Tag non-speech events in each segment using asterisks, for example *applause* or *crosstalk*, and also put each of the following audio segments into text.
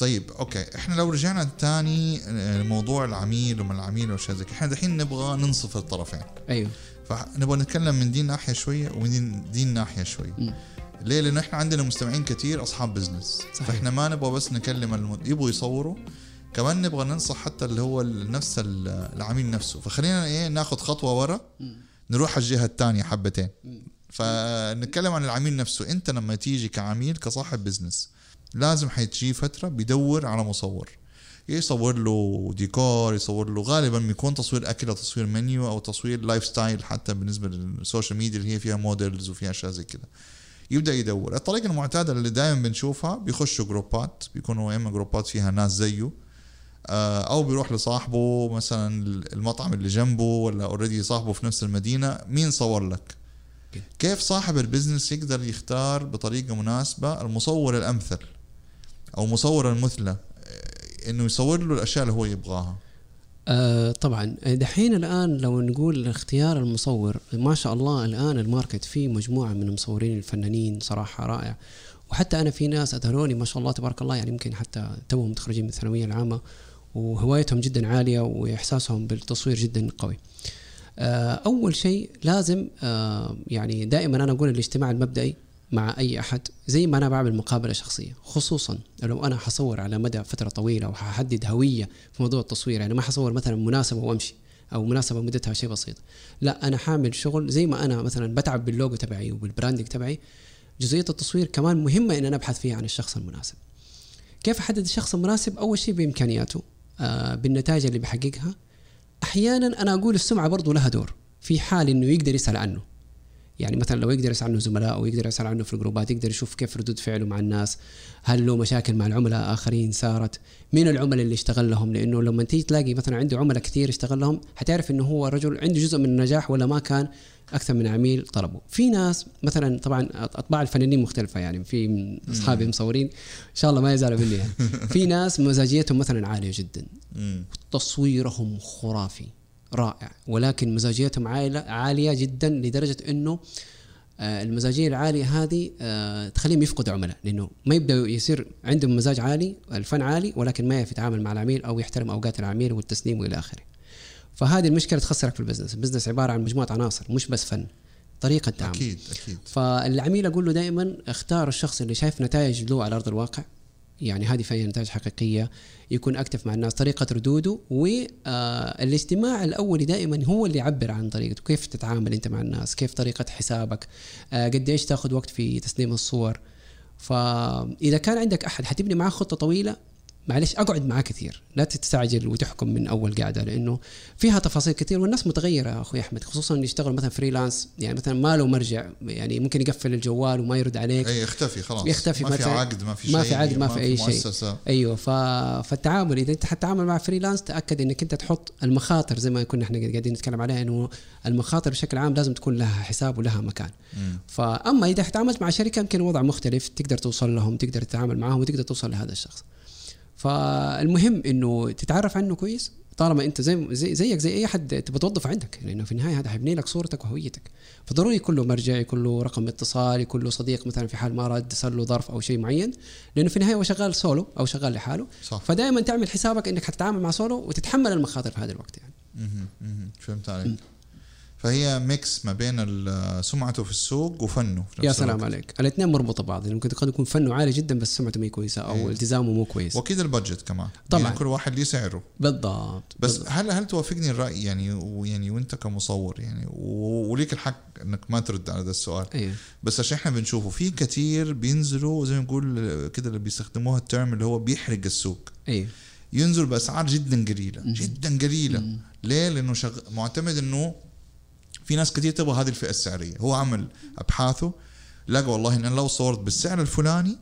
طيب okay. إحنا لو رجعنا تاني آه، موضوع العميل وما العميل وشيء زي إحنا دحين نبغى ننصف الطرفين. أيوه. فنبغى نتكلم من دي ناحية شوية ومن دي, الناحيه شوية. ليه؟ لأنه إحنا عندنا مستمعين كتير أصحاب business صحيح. فإحنا ما نبغى بس نكلم الم... يبغوا يصوروا. كمان نبغى ننصح حتى اللي هو نفس ال- العميل نفسه. فخلينا إيه ناخذ خطوة ورا. نروح على الجهة الثانية حبتين. فنتكلم عن العميل نفسه. أنت لما تيجي كعميل كصاحب business لازم حتجي فترة بيدور على مصور. يصور له ديكور يصور له غالبا بيكون تصوير أكل أو تصوير منيو أو تصوير lifestyle حتى بالنسبة لل social media اللي هي فيها models وفيها أشياء زي كده. يبدأ يدور. الطريقة المعتادة اللي دائما بنشوفها بيخشوا جروبات بيكونوا يا إما جروبات فيها ناس زيه آه، أو بيروح لصاحبه مثلا المطعم اللي جنبه ولا already صاحبه في نفس المدينة مين صور لك؟ كيف صاحب ال business يقدر يختار بطريقة مناسبة المصور الأمثل؟ أو مصور المثلى إنه يصور له الأشياء اللي هو يبغاها. آه طبعا. دحين الآن لو نقول اختيار المصور ما شاء الله الآن ال market فيه مجموعة من المصورين الفنانين صراحة رائع. وحتى أنا في ناس اذهلوني ما شاء الله تبارك الله يعني يمكن حتى توهم متخرجين من الثانوية العامة وهوايتهم جدا عالية وإحساسهم بالتصوير جدا قوي. آه أول شيء لازم آه يعني دائما أنا أقول الاجتماع المبدئي مع أي أحد زي ما أنا بعمل مقابلة شخصية خصوصا لو أنا حصور على مدى فترة طويلة وححدد هوية في موضوع التصوير يعني ما حصور مثلا مناسبة وأمشي أو مناسبة مدتها شيء بسيط. لا أنا حأعمل شغل زي ما أنا مثلا بتعب باللوجو تبعي وبال branding تبعي. جزئية التصوير كمان مهمة إن أنا أبحث فيها عن الشخص المناسب. كيف أحدد الشخص المناسب؟ أول شيء بإمكانياته آه بالنتائج اللي بيحققها أحيانا أنا أقول السمعة برضو لها دور في حال إنه يقدر يسأل عنه. يعني مثلا لو يقدر يسأل عنه زملاء أو يقدر يسأل عنه في الجروبات يقدر يشوف كيف ردود فعله مع الناس هل له مشاكل مع العملاء آخرين صارت مين العملاء اللي اشتغل لهم؟ لأنه لما تيجي تلاقي مثلا عنده عملاء كثير اشتغل لهم حتعرف إنه هو رجل عنده جزء من النجاح ولا ما كان أكثر من عميل طلبه. في ناس مثلا طبعا أطباع الفنانين مختلفة يعني في من اصحابي مصورين إن شاء الله ما يزعلوا مني يعني. *laughs* في ناس مزاجيتهم مثلا عالية جدا. تصويرهم خرافي. رائع. ولكن مزاجيتهم عالية, عالية جدا لدرجة أنه آه، المزاجية العالية هذه آه، تخليهم يفقدوا عملاء لأنه ما يبدأ يصير عندهم مزاج عالي الفن عالي ولكن ما يعرف يتعامل مع العميل أو يحترم أوقات العميل والتسليم وإلى آخره. فهذه المشكلة تخسرك في ال business. ال business عبارة عن مجموعة عناصر مش بس فن طريقة تعامل. أكيد أكيد. فالعميل أقول له دائما اختار الشخص اللي شايف نتائج له على أرض الواقع. يعني هذه فعلا نتائج حقيقية يكون active مع الناس طريقة ردوده والاستماع الاولي دائما هو اللي يعبر عن طريقته كيف تتعامل أنت مع الناس كيف طريقة حسابك آه، قد إيش تاخذ وقت في تسليم الصور. فاذا كان عندك أحد حتبني معاه خطة طويلة معلش أقعد معاه كثير. لا تستعجل وتحكم من أول قاعدة لأنه فيها تفاصيل كثير والناس متغيرة أخوي أحمد خصوصا اللي يشتغل مثلا freelance يعني مثلا ما له مرجع يعني ممكن يقفل الجوال وما يرد عليك. اي يختفي خلاص. يختفي ما في عقد ما في شيء ما في عقد، ما في أي شيء. أيوه ف... فالتعامل إذا أنت حتتعامل مع فريلانس تأكد إنك أنت تحط المخاطر زي ما كنا إحنا قاعدين نتكلم عليها إنه المخاطر بشكل عام لازم تكون لها حساب ولها مكان. فأما إذا تعاملت مع شركة يمكن الوضع مختلف تقدر توصل لهم تقدر تتعامل معهم وتقدر توصل لهذا الشخص. فالمهم إنه تتعرف عنه كويس طالما أنت زي, زي زيك زي أي حد تبغى توظفه عندك لأنه في النهاية هذا حيبني لك صورتك وهويتك. فضروري يكون له مرجع يكون له رقم اتصال يكون له صديق مثلا في حال ما رد صار له ظرف أو شيء معين لأنه في النهاية هو شغال سولو أو شغال لحاله. صح. فدائما تعمل حسابك إنك حتتعامل مع سولو وتتحمل المخاطر في هذا الوقت يعني. مهم. فهمت عليك. فهي mix ما بين سمعته في السوق وفنه في نفس يا سلام الوقت. عليك الاثنين مربوطة بعض يعني ممكن قد يكون فنه عالي جدا بس سمعته مو كويسة أو إيه. التزامه مو كويس وأكيد ال budget كمان طبعاً. يعني كل واحد ليه سعره بالضبط بس بالضبط. هل هل توافقني الرأي يعني ويعني وأنت كمصور يعني وليك الحق إنك ما ترد على هذا السؤال أيوه بس عشان إحنا بنشوفه في كتير بينزلوا زي ما نقول كده اللي بيستخدموها ال term اللي هو بيحرق السوق أيوه ينزل بأسعار جدا قليلة. جدا قليلة. ليه؟ لأنه شغ... معتمد إنه في ناس كتير تبغى هذه الفئة السعرية. هو عمل أبحاثه لقى والله إن أنا لو صورت بالسعر الفلاني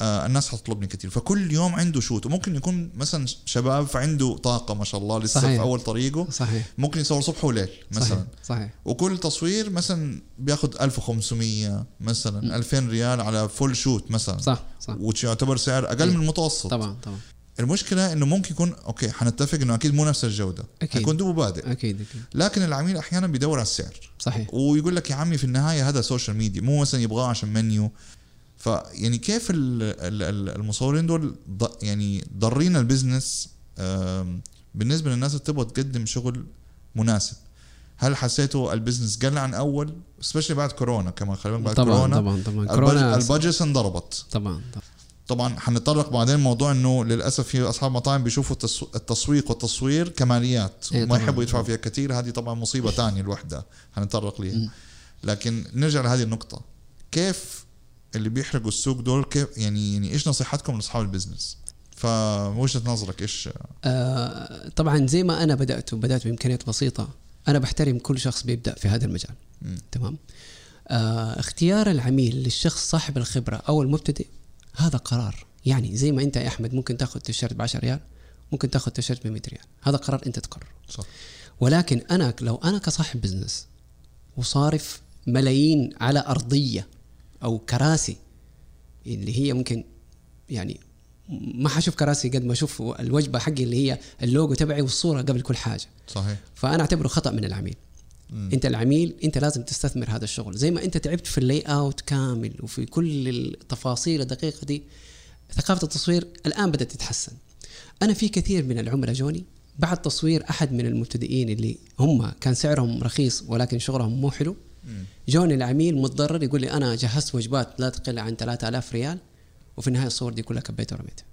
آه الناس حتطلبني كتير فكل يوم عنده shoot. وممكن يكون مثلا شباب فعنده طاقة ما شاء الله لسه صحيح. في أول طريقه. صحيح. ممكن يصور صبح وليل مثلا. صحيح. صحيح وكل تصوير مثلا بياخذ 1500 مثلا م. 2000 ريال على full shoot مثلا. صح صح. وش يعتبر سعر أقل إيه. من المتوسط. طبعا طبعا. المشكلة إنه ممكن يكون okay حنتفق إنه أكيد مو نفس الجودة. أكيد. حيكون دوبه بادئ. أكيد أكيد. لكن العميل أحيانا بيدور على السعر. صحيح. ويقول لك يا عمي في النهاية هذا social media مو مثلا يبغاه عشان منيو. فيعني كيف ال- ال- ال- المصورين دول يعني ضارين ال business بالنسبة للناس اللي تبغى تقدم شغل مناسب؟ هل حسيتوا ال business قل عن أول؟ specially بعد كورونا كمان خلينا بعد طبعا كورونا. طبعا طبعا. كورونا ال budget انضربت. طبعا طبعا. طبعا حنتطرق بعدين موضوع إنه للأسف في أصحاب مطاعم بيشوفوا التسو- التسويق والتصوير كماليات إيه وما. يحبوا يدفعوا فيها كثير. هذه طبعا مصيبة ثانية لوحدها حنتطرق ليها. لكن نرجع لهذه النقطة. كيف اللي بيحرقوا السوق دول كيف يعني يعني إيش نصيحتكم لأصحاب البزنس؟ فوجهه نظرك إيش؟ آه طبعا زي ما أنا بدأت وبدات بإمكانيات بسيطة. أنا بحترم كل شخص بيبدأ في هذا المجال. مم. تمام؟ آه اختيار العميل للشخص صاحب الخبرة أو المبتدئ هذا قرار. يعني زي ما أنت يا أحمد ممكن تأخذ تيشيرت ب 10 ريال ممكن تأخذ تيشيرت ب 100 ريال. هذا قرار أنت تقرره. صح. ولكن أنا لو أنا كصاحب business وصارف ملايين على أرضية أو كراسي اللي هي ممكن يعني ما حشوف كراسي قد ما أشوف الوجبة حقي اللي هي اللوجو تبعي والصورة قبل كل حاجة. صحيح. فأنا أعتبره خطأ من العميل. مم. انت العميل انت لازم تستثمر هذا الشغل زي ما انت تعبت في ال layout كامل وفي كل التفاصيل الدقيقة دي ثقافة التصوير الآن بدأت تتحسن أنا في كثير من العملاء جوني بعد تصوير أحد من المبتدئين اللي هم كان سعرهم رخيص ولكن شغلهم مو حلو. جوني العميل متضرر يقول لي أنا جهزت وجبات لا تقل عن 3000 ريال وفي النهاية الصور دي كلها كبيتها ورميتها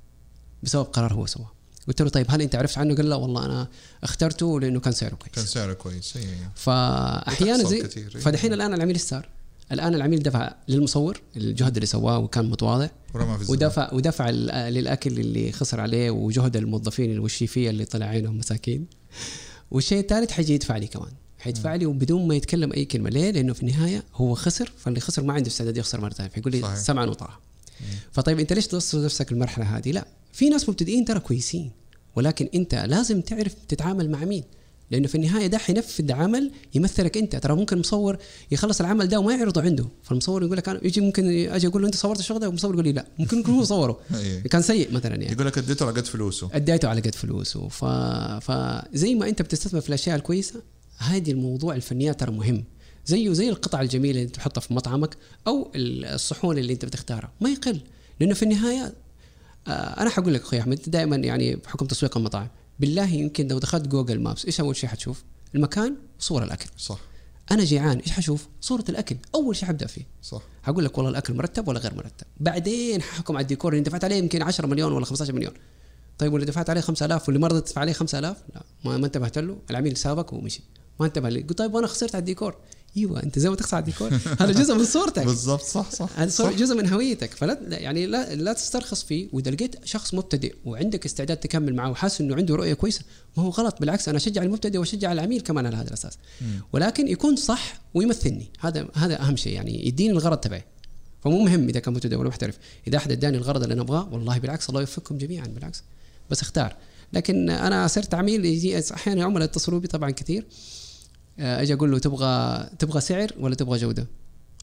بسبب قرار هو سواه قلت له طيب هل انت عرفت عنه؟ قال لا والله أنا اخترته لأنه كان سعره كويس كان سعره كويس إيه. فأحيانا بتحصل زي إيه. فدحين الآن العميل استار الآن العميل دفع للمصور الجهد اللي سواه وكان متواضع. ودفع ودفع للأكل اللي خسر عليه وجهد الموظفين والشيفيه اللي طلع عينهم مساكين والشيء الثالث حيجي يدفع لي كمان حيدفع لي وبدون ما يتكلم أي كلمة ليه؟ لأنه في النهاية هو خسر فاللي خسر ما عنده استعداد يخسر مرة ثانية فيقول لي. سمعا وطاعة فطيب أنت ليش توصل نفسك المرحلة هذه؟ لا في ناس مبتدئين ترى كويسين ولكن أنت لازم تعرف تتعامل مع مين. لأنه في النهاية ده حينفذ عمل يمثلك أنت. ترى ممكن مصور يخلص العمل ده وما يعرضه عنده. فالمصور يقول لك أنا يجي ممكن أجي أقول له أنت صورت الشغل ده؟ والمصور يقول لي لا. ممكن يكون هو صوره. *laughs* إيه. كان سيء مثلا يعني. يقول لك أديته على قد فلوسه. أديته على قد فلوسه. ف... فزي ما أنت بتستثمر في الأشياء الكويسة هذه الموضوع الفنيات ترى مهم. زيه زي القطع الجميلة اللي انت تحطها في مطعمك أو الصحون اللي أنت بتختارها. ما يقل. لأنه في النهاية أنا حقول لك أخوي أحمد دائما يعني بحكم تسويق المطاعم. بالله يمكن لو دخلت Google Maps إيش أول شيء حتشوف؟ المكان وصور الأكل. صح. أنا جيعان إيش حشوف؟ صورة الأكل. أول شيء حبدأ فيه. صح. حقول لك والله الأكل مرتب ولا غير مرتب. بعدين ححكم على الديكور اللي دفعت عليه يمكن 10 مليون ولا 15 مليون. طيب واللي دفعت عليه 5000 واللي ما رضيت تدفع عليه 5000 لا ما, ما انتبهت له. العميل سابك ومشي. ما انتبه لي. قلت طيب وأنا خسرت على الديكور. أيوه انت زي ما على الديكور. هذا جزء من صورتك. بالضبط صح صح هذا صح. جزء من هويتك. فلا لا- يعني لا لا تسترخص فيه. وإذا لقيت شخص مبتدئ وعندك استعداد تكمل معه وحاسس إنه عنده رؤية كويسة ما هو غلط. بالعكس أنا أشجع المبتدئ وأشجع العميل كمان على هذا الأساس. ولكن يكون صح ويمثلني. هذا هذا أهم شيء. يعني يديني الغرض تبعي. فمو مهم إذا كان مبتدئ ولا محترف. إذا أحد اداني الغرض اللي أنا أبغاه والله بالعكس الله يوفقكم جميعا. بالعكس. بس اختار. لكن أنا صرت عميل يجي أحيانا عملاء يتصلوا بي طبعا كثير. أجي أقول له تبغى تبغى سعر ولا تبغى جودة؟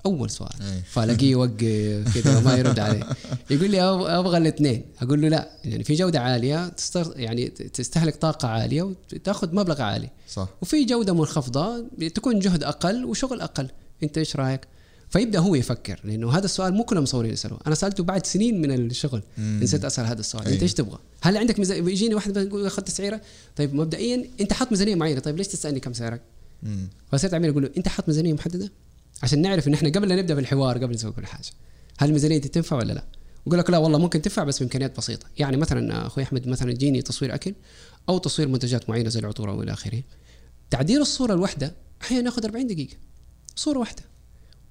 أول سؤال. إيه. فألاقيه *laughs* يوقف كذا وما يرد علي يقول لي أبغى الاثنين. أقول له لا. يعني في جودة عالية تستر يعني تستهلك طاقة عالية وتأخذ مبلغ عالي. صح. وفي جودة منخفضة تكون جهد أقل وشغل أقل. أنت إيش رأيك؟ فيبدأ هو يفكر لأنه هذا السؤال مو كل المصورين يسالوه أنا سألته بعد سنين من الشغل. مم. نسيت أسأل هذا السؤال. أنت إيش تبغى؟ هل عندك ميزانيه يجيني واحد يقول أخذت تسعيره طيب مبدئيا أنت حاط ميزانية معينة. طيب ليش تسألني كم سعرك. فصرت عميل أقول له أنت حاط ميزانية محددة؟ عشان نعرف إن إحنا قبل لا نبدأ بالحوار قبل نسوي كل حاجة. هل الميزانية دي تنفع ولا لا؟ يقول لك لا والله ممكن تنفع بس بإمكانيات بسيطة. يعني مثلا أخوي أحمد مثلا يجيني تصوير أكل أو تصوير منتجات معينة زي العطور أو إلى آخره. تعديل الصورة الواحدة أحيانا ياخذ 40 دقيقة. صورة واحدة.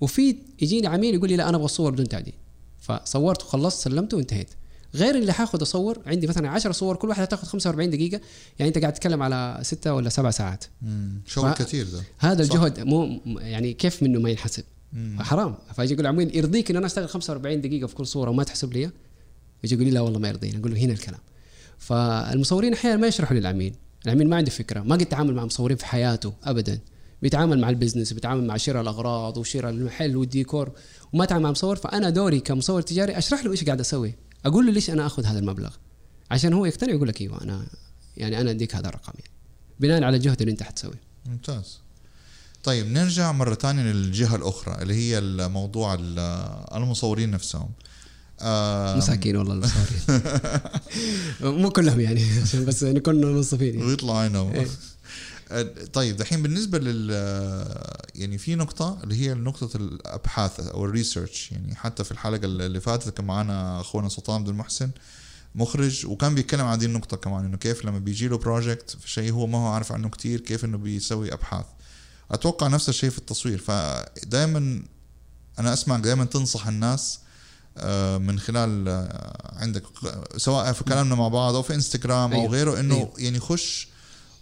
وفي يجيني عميل يقول لي لا أنا أبغى الصور بدون تعديل. فصورت وخلصت سلمته وانتهيت. غير اللي حاخذ أصور عندي مثلا 10 صور كل واحدة تاخذ 45 دقيقة. يعني أنت قاعد تتكلم على ستة ولا سبع ساعات. مم. شغل كثير ده. هذا صح. الجهد مو يعني كيف منه ما ينحسب. حرام. فاجي أقول عميل يرضيك إن أنا أشتغل 45 دقيقة في كل صورة وما تحسب لي؟ يجي يقول لي لا والله ما يرضيني. أقول له هنا الكلام. فالمصورين أحيانا ما يشرحوا للعميل. العميل ما عنده فكرة ما قد تعامل مع مصورين في حياته ابدا. بيتعامل مع البزنس بيتعامل مع شراء الأغراض وشراء المحل والديكور وما تعامل مع مصور. فأنا دوري كمصور تجاري أشرح له إيش قاعد أسوي. أقول له ليش أنا آخذ هذا المبلغ؟ عشان هو يقتنع يقول لك أيوه أنا يعني أنا أديك هذا الرقم يعني. بناء على الجهد اللي أنت حتسويه. ممتاز. طيب نرجع مرة تانية للجهة الأخرى اللي هي الموضوع ال- المصورين نفسهم. مساكين والله المصورين. *laughs* مو كلهم يعني عشان بس نكون منصفين يعني. ويطلع عينهم. إيه. طيب دحين بالنسبة لل يعني في نقطة اللي هي نقطة الأبحاث أو ال research يعني حتى في الحلقة اللي فاتت كان معنا أخونا سلطان عبد المحسن مخرج وكان بيتكلم عن دي النقطة كمان إنه كيف لما بيجي له project في شيء هو ما هو عارف عنه كتير كيف إنه بيسوي أبحاث أتوقع نفس الشيء في التصوير فدائما أنا أسمع دائما تنصح الناس آه، من خلال آه، عندك سواء في كلامنا مع بعض أو في انستغرام أو أيوة. غيره إنه أيوة. يعني خش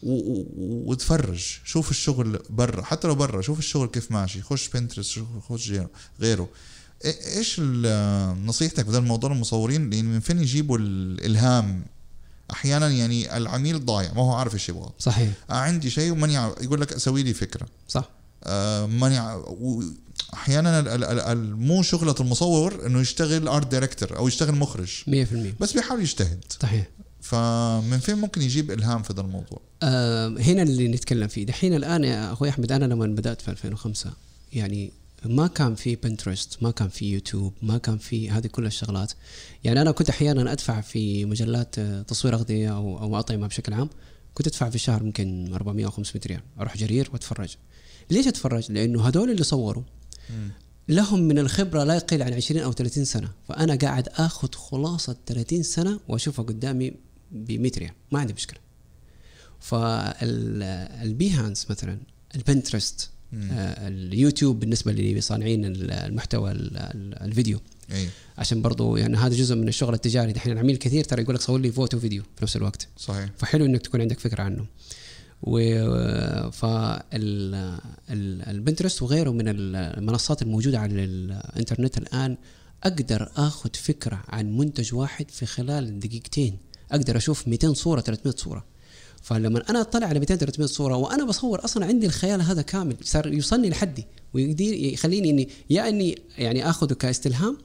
وتفرج. شوف الشغل برا. حتى لو برا شوف الشغل كيف ماشي. خش Pinterest خش غيره- إيش نصيحتك بدل موضوع المصورين؟ لأن من فين يجيبوا الإلهام؟ أحيانا يعني العميل ضايع ما هو عارف إيش يبغى. صحيح. آه عندي شيء وماني يقول لك أسوي لي فكرة. صح. آه، ماني أحيانا ال- ال- ال- مو شغلة المصور إنه يشتغل art director أو يشتغل مخرج. 100% بس بيحاول يجتهد. صحيح. فمن فين ممكن يجيب إلهام في هذا الموضوع؟ آه هنا اللي نتكلم فيه. دحين الآن يا أخوي أحمد أنا لما بدأت في 2005 يعني ما كان في بنترست ما كان في يوتيوب ما كان في هذه كل الشغلات. يعني أنا كنت أحيانا أدفع في مجلات آه، تصوير أغذية أو أو أطعمة بشكل عام كنت أدفع في الشهر يمكن 400 أو 500 ريال. أروح جرير وأتفرج. ليش أتفرج؟ لأنه هذول اللي صوروا. لهم من الخبرة لا يقل عن 20 أو 30 سنة. فأنا قاعد آخذ خلاصة 30 سنة وأشوفها قدامي ب 100 ريال ما عندي مشكلة. فال Behance مثلا ال Pinterest آه، اليوتيوب بالنسبة لصانعين المحتوى ال- ال- الفيديو. إي. عشان برضو يعني هذا جزء من الشغل التجاري. دحين العميل كثير ترى يقول لك صور لي فوتو فيديو في نفس الوقت. صحيح. فحلو إنك تكون عندك فكرة عنه. و فال Pinterest وغيره من المنصات الموجودة على الإنترنت الآن أقدر آخذ فكرة عن منتج واحد في خلال دقيقتين. أقدر أشوف 200 صورة 300 صورة. فلما أنا أطلع على 200 300 صورة وأنا بصور أصلا عندي الخيال هذا كامل صار يوصلني لحدي ويقدر يخليني إني يا إني يعني آخذه كاستلهام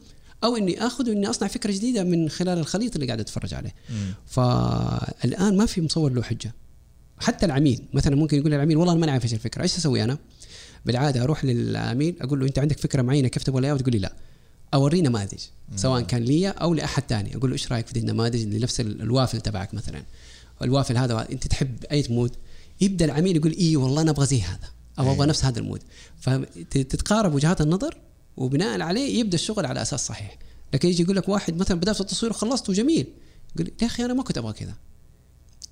أو إني آخذه إني أصنع فكرة جديدة من خلال الخليط اللي قاعد أتفرج عليه. فالآن ما في مصور له حجة. حتى العميل مثلا ممكن يقول للعميل والله أنا ماني عارف إيش الفكرة إيش أسوي أنا؟ بالعادة أروح للعميل أقول له أنت عندك فكرة معينة كيف تبغى ال output يقول لي لا. اوريه نماذج سواء كان لي أو لأحد ثاني أقول له إيش رأيك في دي النماذج لنفس ال- الوافل تبعك مثلا؟ الوافل هذا أنت تحب أي mood يبدأ العميل يقول اي والله أنا أبغى زي هذا أو أبغى أيوة. نفس هذا ال mood. فتتقارب وجهات النظر وبناء عليه يبدأ الشغل على أساس صحيح. لكن يجي يقول لك واحد مثلا بدأت التصوير وخلصت وجميل. يقول يا أخي أنا ما كنت أبغى كذا.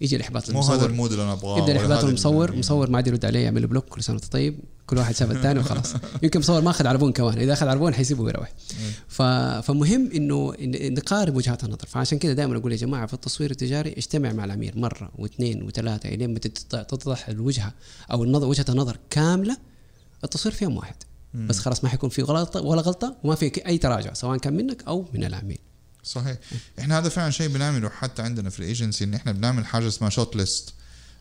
يجي الإحباط مو هذا المصور. ال mood اللي أنا أبغاه يبدأ الإحباط المصور ال- مصور ما عاد يرد عليه يعمل block كل سنة وأنت طيب. كل واحد شاف الثاني وخلاص. يمكن مصور ما أخذ عربون كمان. إذا أخذ عربون حيسيبه ويروح. فمهم إنه نقارب وجهات النظر. فعشان كذا دائما أقول يا جماعة في التصوير التجاري اجتمع مع العميل مرة واثنين وثلاثة إلين ما تتضح- الوجهة أو النظر وجهة النظر كاملة. التصوير في يوم واحد. بس خلاص ما حيكون في غلطة ولا غلطة وما في أي تراجع سواء كان منك أو من العميل صحيح. إحنا هذا فعلا شيء بنعمله حتى عندنا في الإيجنسي إن إحنا بنعمل حاجة اسمها شوت ليست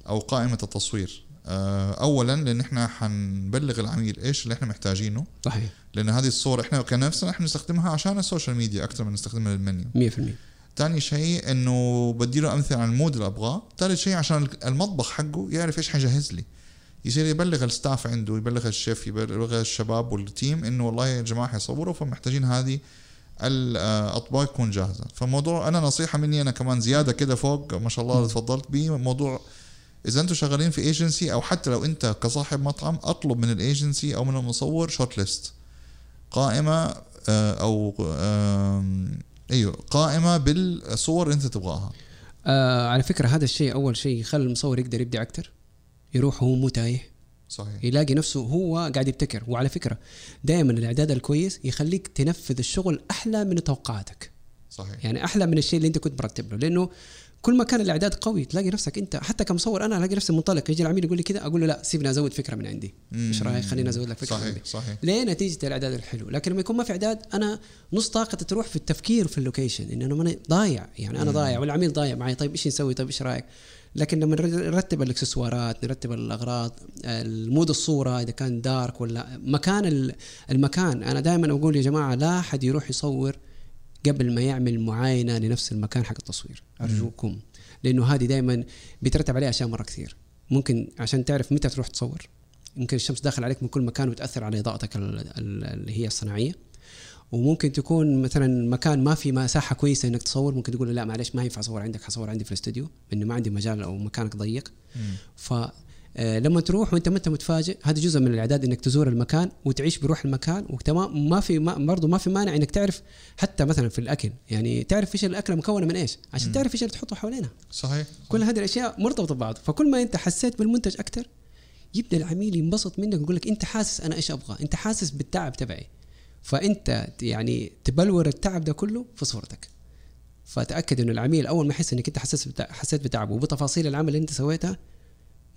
أو قائمة التصوير. اولا لأن إحنا حنبلغ العميل إيش اللي إحنا محتاجينه. صحيح. لأن هذه الصور إحنا كنفسنا إحنا نستخدمها عشان ال social media أكثر من نستخدمها للمنيو. 100% ثاني شيء إنه بديله أمثلة عن ال mood اللي ابغاه ثالث شيء عشان المطبخ حقه يعرف إيش حيجهز لي. يصير يبلغ ال staff عنده يبلغ الشيف يبلغ الشباب وال team إنه والله يا جماعة حيصوروا فمحتاجين هذه الأطباق تكون جاهزة. فموضوع أنا نصيحة مني أنا كمان زيادة كده فوق ما شاء الله تفضلت به موضوع إذا أنتم شغالين في ايجنسي أو حتى لو أنت كصاحب مطعم أطلب من الايجنسي أو من المصور short list قائمة آه، أو أيوه قائمة بالصور اللي أنت تبغاها. آه على فكرة هذا الشيء أول شيء يخلي المصور يقدر يبدع أكثر يروح وهو مو تايه. صحيح. يلاقي نفسه هو قاعد يبتكر. وعلى فكرة دائما الإعداد الكويس يخليك تنفذ الشغل أحلى من توقعاتك. صحيح. يعني أحلى من الشيء اللي أنت كنت مرتب له. لأنه كل ما كان الإعداد قوي تلاقي نفسك أنت حتى كمصور أنا ألاقي نفسي منطلق. يجي العميل يقول لي كذا أقول له لا سيبني أزود فكرة من عندي. إيش رأيك؟ خليني أزود لك فكرة من عندي. صحيح. صحيح ليه نتيجه الإعداد الحلو. لكن لما يكون ما في إعداد أنا نص طاقتي تروح في التفكير في ال location إن أنا ماني ضايع. يعني أنا ضايع والعميل ضايع معي. طيب إيش نسوي؟ طيب إيش رأيك؟ لكن لما نرتب الإكسسوارات نرتب الأغراض ال mood الصورة إذا كان dark ولا مكان ال- المكان. أنا دائما أقول يا جماعة لا أحد يروح يصور قبل ما يعمل معاينة لنفس المكان حق التصوير. أرجوكم. لأنه هذه دائما بيترتب عليها أشياء مرة كثير. ممكن عشان تعرف متى تروح تصور يمكن الشمس داخل عليك من كل مكان وتأثر على إضاءتك ال- ال- اللي هي الصناعية. وممكن تكون مثلا مكان ما في مساحة كويسة إنك تصور ممكن تقول لا معلش ما ينفع أصور عندك حصور عندي في الاستوديو لأنه ما عندي مجال أو مكانك ضيق. آه، لما تروح وانت ما انت متفاجئ هذا جزء من الإعداد إنك تزور المكان وتعيش بروح المكان وتمام ما في ما برضه ما في مانع إنك تعرف حتى مثلا في الأكل. يعني تعرف إيش الأكلة مكونة من إيش؟ عشان تعرف إيش اللي تحطه حوالينها. صحيح. كل هذه الأشياء مرتبطة ببعض. فكل ما أنت حسيت بالمنتج أكثر يبدأ العميل ينبسط منك ويقول لك أنت حاسس أنا إيش أبغى؟ أنت حاسس بالتعب تبعي. فأنت يعني تبلور التعب ده كله في صورتك. فتأكد إنه العميل أول ما يحس إنك أنت حسيت حسيت بتعبه وبتفاصيل العمل اللي أنت سويتها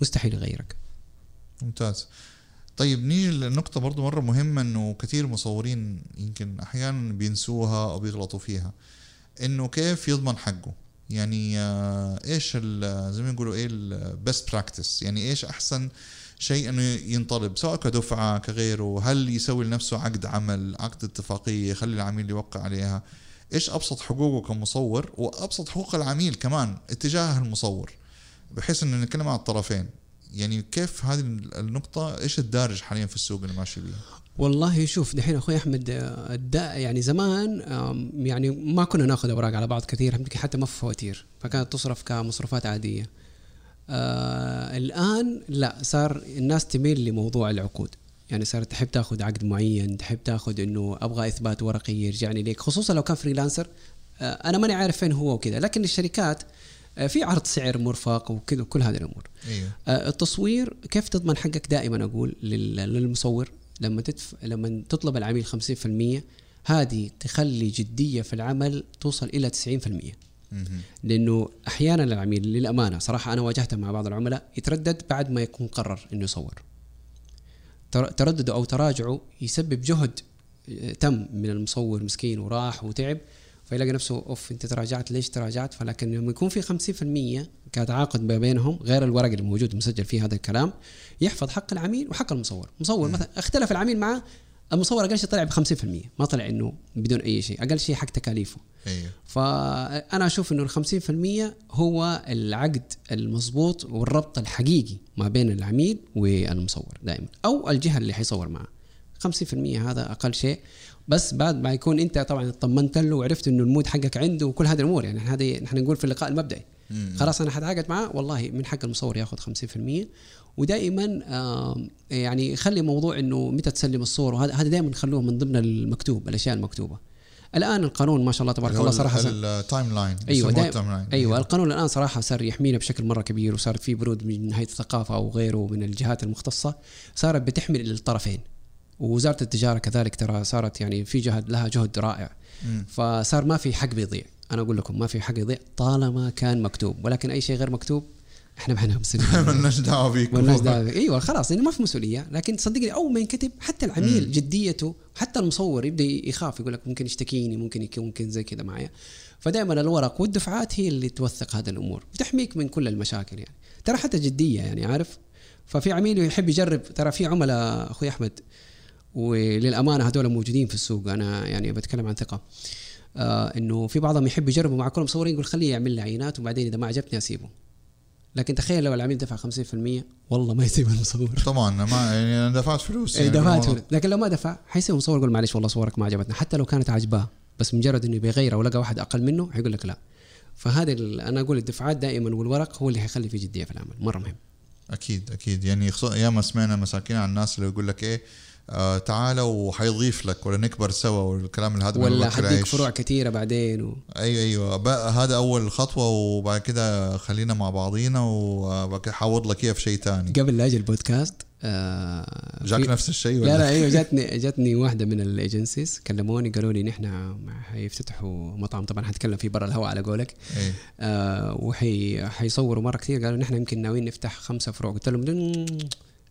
مستحيل يغيرك. ممتاز. طيب نيجي لنقطة برضو مرة مهمة إنه كثير مصورين يمكن أحيانا بينسوها أو بيغلطوا فيها. إنه كيف يضمن حقه؟ يعني آه، إيش ال- زي ما يقولوا إيه البست براكتس يعني إيش أحسن شيء إنه ينطلب؟ سواء كدفعة كغيره هل يسوي لنفسه عقد عمل عقد اتفاقية يخلي العميل يوقع عليها؟ إيش أبسط حقوقه كمصور وأبسط حقوق العميل كمان اتجاه المصور؟ بحيث إنه نتكلم عن الطرفين. يعني كيف هذه النقطة إيش الدارج حاليا في السوق اللي ماشي بيه؟ والله شوف دحين أخوي أحمد آه، يعني زمان يعني ما كنا ناخذ أوراق على بعض كثير حتى ما في فواتير فكانت تصرف كمصروفات عادية. آه الآن لا صار الناس تميل لموضوع العقود. يعني صارت تحب تاخذ عقد معين تحب تاخذ إنه أبغى إثبات ورقي يرجعني ليك خصوصا لو كان freelancer. آه أنا ماني عارف فين هو وكذا لكن الشركات في عرض سعر مرفق وكذا كل هذه الأمور. آه، التصوير كيف تضمن حقك؟ دائما أقول لل- للمصور لما تدف لما تطلب العميل 50% هذه تخلي جدية في العمل توصل إلى 90% مهم. لأنه أحيانا العميل للأمانة صراحة أنا واجهتها مع بعض العملاء يتردد بعد ما يكون قرر إنه يصور. تر- تردده أو تراجعه يسبب جهد آه، تم من المصور مسكين وراح وتعب. فيلاقي نفسه أوف أنت تراجعت ليش تراجعت؟ فلكن لما يكون في 50% كتعاقد ما بينهم غير الورق اللي موجود مسجل فيه هذا الكلام يحفظ حق العميل وحق المصور. مصور مثلا اختلف العميل معه المصور أقل شيء طلع ب 50% ما طلع إنه بدون أي شيء أقل شيء حق تكاليفه. أيوه. فأنا أشوف إنه ال 50% هو العقد المضبوط والربط الحقيقي ما بين العميل والمصور دائما أو الجهة اللي حيصور معه 50% هذا أقل شيء. بس بعد ما يكون انت طبعا اطمنت له وعرفت إنه المود حقك عنده وكل هذه الأمور يعني هذه نحن نقول في اللقاء المبدئي. خلاص أنا حتعاقد معاه والله من حق المصور ياخذ 50% ودائما يعني خلي موضوع إنه متى تسلم الصور وهذا هذا دائما خلوه من ضمن المكتوب الأشياء المكتوبة. الآن القانون ما شاء الله تبارك الله صراحة ال timeline أيوه ال time أيوه القانون الآن صراحة صار يحمينا بشكل مرة كبير وصار في بنود من هيئه الثقافة أو غيره من الجهات المختصة صارت بتحمل الطرفين. ووزارة التجارة كذلك ترى صارت يعني في جهد لها جهد رائع. مم. فصار ما في حق بيضيع. أنا أقول لكم ما في حق يضيع طالما كان مكتوب. ولكن أي شيء غير مكتوب إحنا ما إحنا مسؤولين *laughs* مالناش دعوة بيك مالناش دعوة إيوه خلاص لأنه ما في مسؤولية. لكن صدقني أول ما ينكتب حتى العميل جديته حتى المصور يبدأ يخاف يقول لك ممكن يشتكيني ممكن يكون ممكن زي كذا معايا. فدائما الورق والدفعات هي اللي توثق هذه الأمور بتحميك من كل المشاكل يعني. ترى حتى جدية يعني عارف؟ ففي عميل يحب يجرب. ترى في عملاء أخوي أحمد وللأمانة هذول موجودين في السوق. أنا يعني بتكلم عن ثقة. آه إنه في بعضهم يحب يجربوا مع كل المصورين يقول خليه يعمل لي عينات وبعدين إذا ما عجبتني أسيبه. لكن تخيل لو العميل دفع 50% والله ما يسيب المصور. *laughs* طبعا ما يعني أنا دفعت فلوس إيه يعني دفعت بالموضوع. لكن لو ما دفع حيسوي مصور يقول معلش والله صورك ما عجبتنا. حتى لو كانت عاجباه بس مجرد إنه بيغيرها ولقى واحد أقل منه حيقول لك لا. فهذا أنا أقول الدفعات دائما والورق هو اللي حيخلي في جدية في العمل. مرة مهم. أكيد أكيد. يعني خصوصا ياما سمعنا مساكين عن الناس اللي يقول لك إيه آه تعالى وحيضيف لك ولا نكبر سوا والكلام هذا ولا حديك. فروع كثيره بعدين و... أيوه أيوه. بقى هذا أول خطوة وبعد كده خلينا مع بعضينا وبعد كده حاوضح لك إياه في شيء ثاني قبل لا أجي البودكاست آه جاك في- نفس الشيء ولا؟ لا لا أيوه *laughs* جاتني جاتني واحدة من ال agencies كلموني قالوا لي نحن حيفتتحوا مطعم. طبعا حتكلم فيه برا الهواء على قولك. إيه. آه وحي حيصوروا مرة كثير قالوا نحن يمكن ناويين نفتح خمسة فروع. قلت لهم "مم،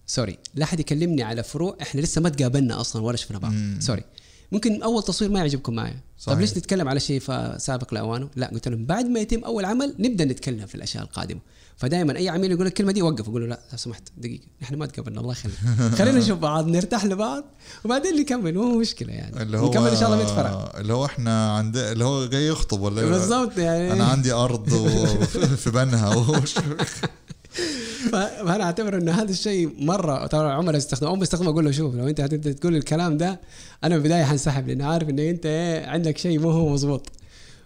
sorry لا أحد يكلمني على فروع إحنا لسه ما تقابلنا أصلا ولا شفنا بعض. مم. sorry. ممكن أول تصوير ما يعجبكم معي. صحيح. طيب ليش نتكلم على شيء سابق لأوانه؟ لا قلت لهم بعد ما يتم أول عمل نبدأ نتكلم في الأشياء القادمة. فدائما أي عميل يقول لك الكلمة دي وقف أقول له لا لو سمحت دقيقة نحن ما تقابلنا الله يخليك. *laughs* خلينا نشوف بعض نرتاح لبعض وبعدين نكمل مو مشكلة يعني. اللي هو نكمل إن شاء الله 100 فرع اللي هو إحنا عند اللي هو جاي يخطب ولا؟ بالضبط يعني. أنا عندي أرض وفي *laughs* بنها *laughs* فانا أعتبر انه هذا الشيء مرة؟ ترى عمر يستخدم اول ما يستخدمه أقول له شوف لو أنت تقول الكلام ده أنا في البداية حنسحب لأن عارف إن أنت إيه عندك شيء مو هو مضبوط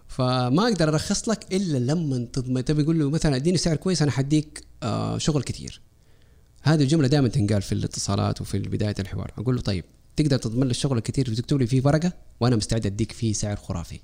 فما أقدر أرخص لك إلا لما تضمن تبي تقول له مثلا أديني سعر كويس أنا حديك آه شغل كثير هذه الجملة دائما تنقال في الاتصالات وفي بداية الحوار. أقول له طيب تقدر تضمن لي الشغل الكثير وتكتب لي فيه ورقه وأنا مستعد أديك فيه سعر خرافي.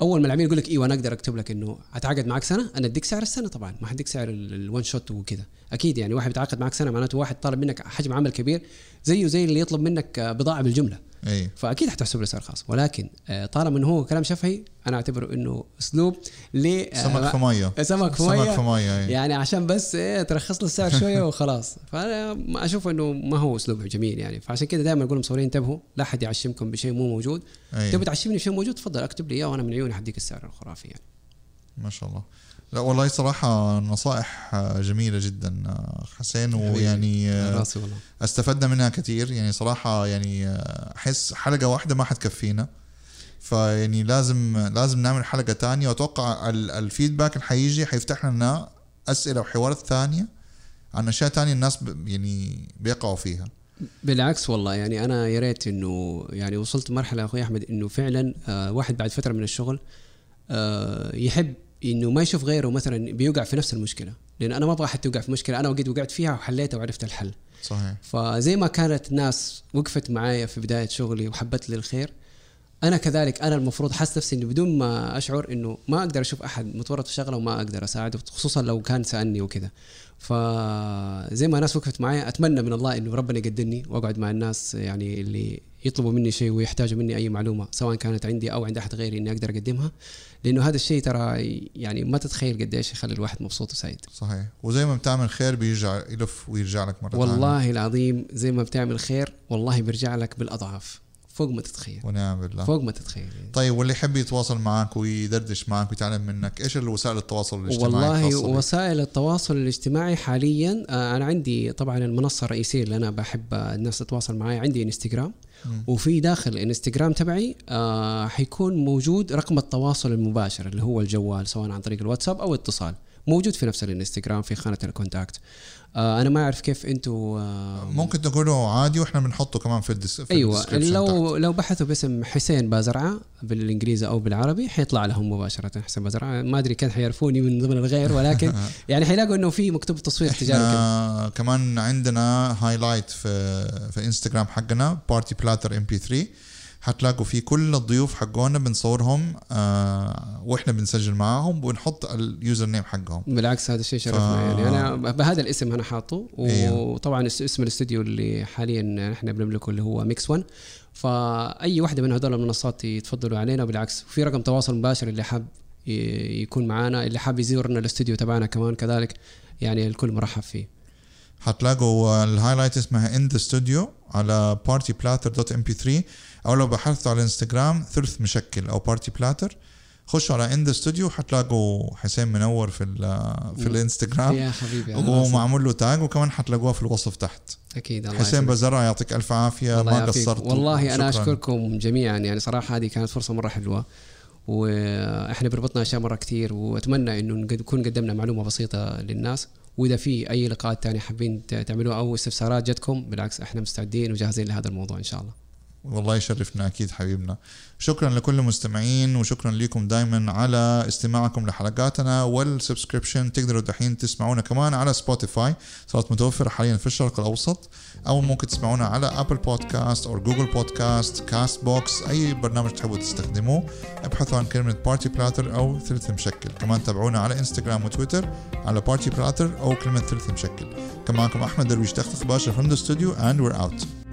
أول ما العميل يقول لك أيوه أنا أقدر أكتب لك إنه أتعاقد معك سنة؟ أنا أديك سعر السنة طبعا ما حديك سعر الون شوت وكذا. أكيد يعني واحد بيتعاقد معك سنة معناته واحد طالب منك حجم عمل كبير زيه زي اللي يطلب منك بضاعة بالجملة. أي. فأكيد حتحسب له سعر خاص. ولكن آه، طالما إنه هو كلام شفهي أنا اعتبره انه اسلوب ل سمك في مية. سمك في سمك مية. في مية إي. يعني عشان بس إيه ترخص له السعر شوية *laughs* وخلاص. فأنا أشوف إنه ما هو أسلوب جميل يعني. فعشان كذا دائما أقول للمصورين انتبهوا لا أحد يعشمكم بشيء مو موجود. أي. تبي تعشمني بشيء موجود؟ تفضل أكتب لي إياه وأنا من عيوني حديك السعر الخرافي يعني. ما شاء الله. لا والله صراحة نصائح جميلة جدا حسين ويعني استفدنا منها كثير يعني صراحة يعني أحس حلقة واحدة ما حتكفينا. فيعني لازم لازم نعمل حلقة تانية. وأتوقع ال- الفيدباك اللي حيجي حيفتح لنا أسئلة وحوارات ثانية عن أشياء تانية الناس يعني بيقعوا فيها. بالعكس والله يعني أنا يا ريت إنه يعني وصلت مرحلة أخوي أحمد إنه فعلا آه واحد بعد فترة من الشغل آه يحب إنه ما يشوف غيره مثلا بيوقع في نفس المشكلة. لأن أنا ما أبغى حد يوقع في مشكلة أنا وقد وقعت فيها وحليتها وعرفت الحل. صحيح. فزي ما كانت ناس وقفت معايا في بداية شغلي وحبت لي الخير أنا كذلك أنا المفروض حاسس نفسي انه بدون ما أشعر إنه ما أقدر أشوف أحد متورط في شغلة وما أقدر أساعده خصوصا لو كان سألني وكذا. فزي ما ناس وقفت معايا أتمنى من الله إنه ربنا يقدرني وأقعد مع الناس يعني اللي يطلبوا مني شيء ويحتاجوا مني أي معلومة سواء كانت عندي أو عند أحد غيري إني أقدر أقدمها. لأنه هذا الشيء ترى يعني ما تتخيل قديش يخلي الواحد مبسوط وسعيد. صحيح. وزي ما بتعمل خير بيرجع يلف ويرجع لك مرة ثانية والله العظيم زي ما بتعمل خير والله بيرجع لك بالأضعاف. فوق ما تتخيل ونعم بالله فوق ما تتخيل يعني. طيب واللي يحب يتواصل معك ويدردش معك ويتعلم منك إيش الوسائل التواصل الاجتماعي والله؟ وسائل التواصل الاجتماعي حاليا آه، أنا عندي طبعا المنصة الرئيسية اللي أنا بحب الناس تتواصل معي عندي إنستغرام. وفي داخل الإنستغرام تبعي آه، حيكون موجود رقم التواصل المباشر اللي هو الجوال سواء عن طريق الواتساب أو اتصال موجود في نفس الإنستغرام في خانة ال contact آه، أنا ما أعرف كيف أنتم آه، ممكن تقوله عادي وإحنا بنحطه كمان في ال desc في أيوه لو لو بحثوا باسم حسين بازرعة بالإنجليزي أو بالعربي حيطلع لهم مباشرة حسين بازرعة. ما أدري كيف حيعرفوني من ضمن الغير ولكن *laughs* *laughs* يعني حيلاقوا إنه في مكتوب تصوير تجاري كمان عندنا highlight في في انستغرام حقنا Party Platter mp3 حتلاقوا فيه كل الضيوف حقونا بنصورهم آه وإحنا بنسجل معاهم ونحط ال username حقهم. بالعكس هذا الشيء شرفنا ف- يعني أنا بهذا الاسم أنا حاطه. أيوه. وطبعا اس- اسم الاستوديو اللي حاليا إحنا بنملكه اللي هو Mix 1 فأي واحدة من هذول المنصات يتفضلوا علينا. بالعكس في رقم تواصل مباشر اللي حاب يكون معانا اللي حاب يزورنا الاستوديو تبعنا كمان كذلك يعني الكل مرحب فيه. حتلاقوا ال highlight اسمها in the studio على partyplatter.mp3 أو لو بحثتوا على الانستغرام ثلث مشكل أو Party Platter خشوا على in the studio حتلاقوا حسين منور في ال- في الإنستغرام يا حبيبي. ومعمول له tag وكمان حتلاقوها في الوصف تحت أكيد الله حسين. بازرعة يعطيك ألف عافية ما. قصرت والله أنا. أشكركم جميعا يعني صراحة هذه كانت فرصة مرة حلوة وإحنا بربطنا أشياء مرة كثير وأتمنى إنه نكون قدمنا معلومة بسيطة للناس وإذا في أي لقاءات تانية حابين تعملوها أو استفسارات جتكم بالعكس إحنا مستعدين وجاهزين لهذا الموضوع إن شاء الله والله يشرفنا أكيد حبيبنا. شكرا لكل المستمعين وشكرا لكم دائما على استماعكم لحلقاتنا وال subscription. تقدروا دحين تسمعونا كمان على Spotify صارت متوفرة حاليا في الشرق الأوسط أو ممكن تسمعونا على Apple Podcast أو Google Podcast Castbox أي برنامج تحبوا تستخدموه. ابحثوا عن كلمة Party Platter أو ثلث مشكل. كمان تابعونا على انستغرام وتويتر على Party Platter أو كلمة ثلث مشكل. كان معكم أحمد درويش تختخ باشا from the studio and we're out.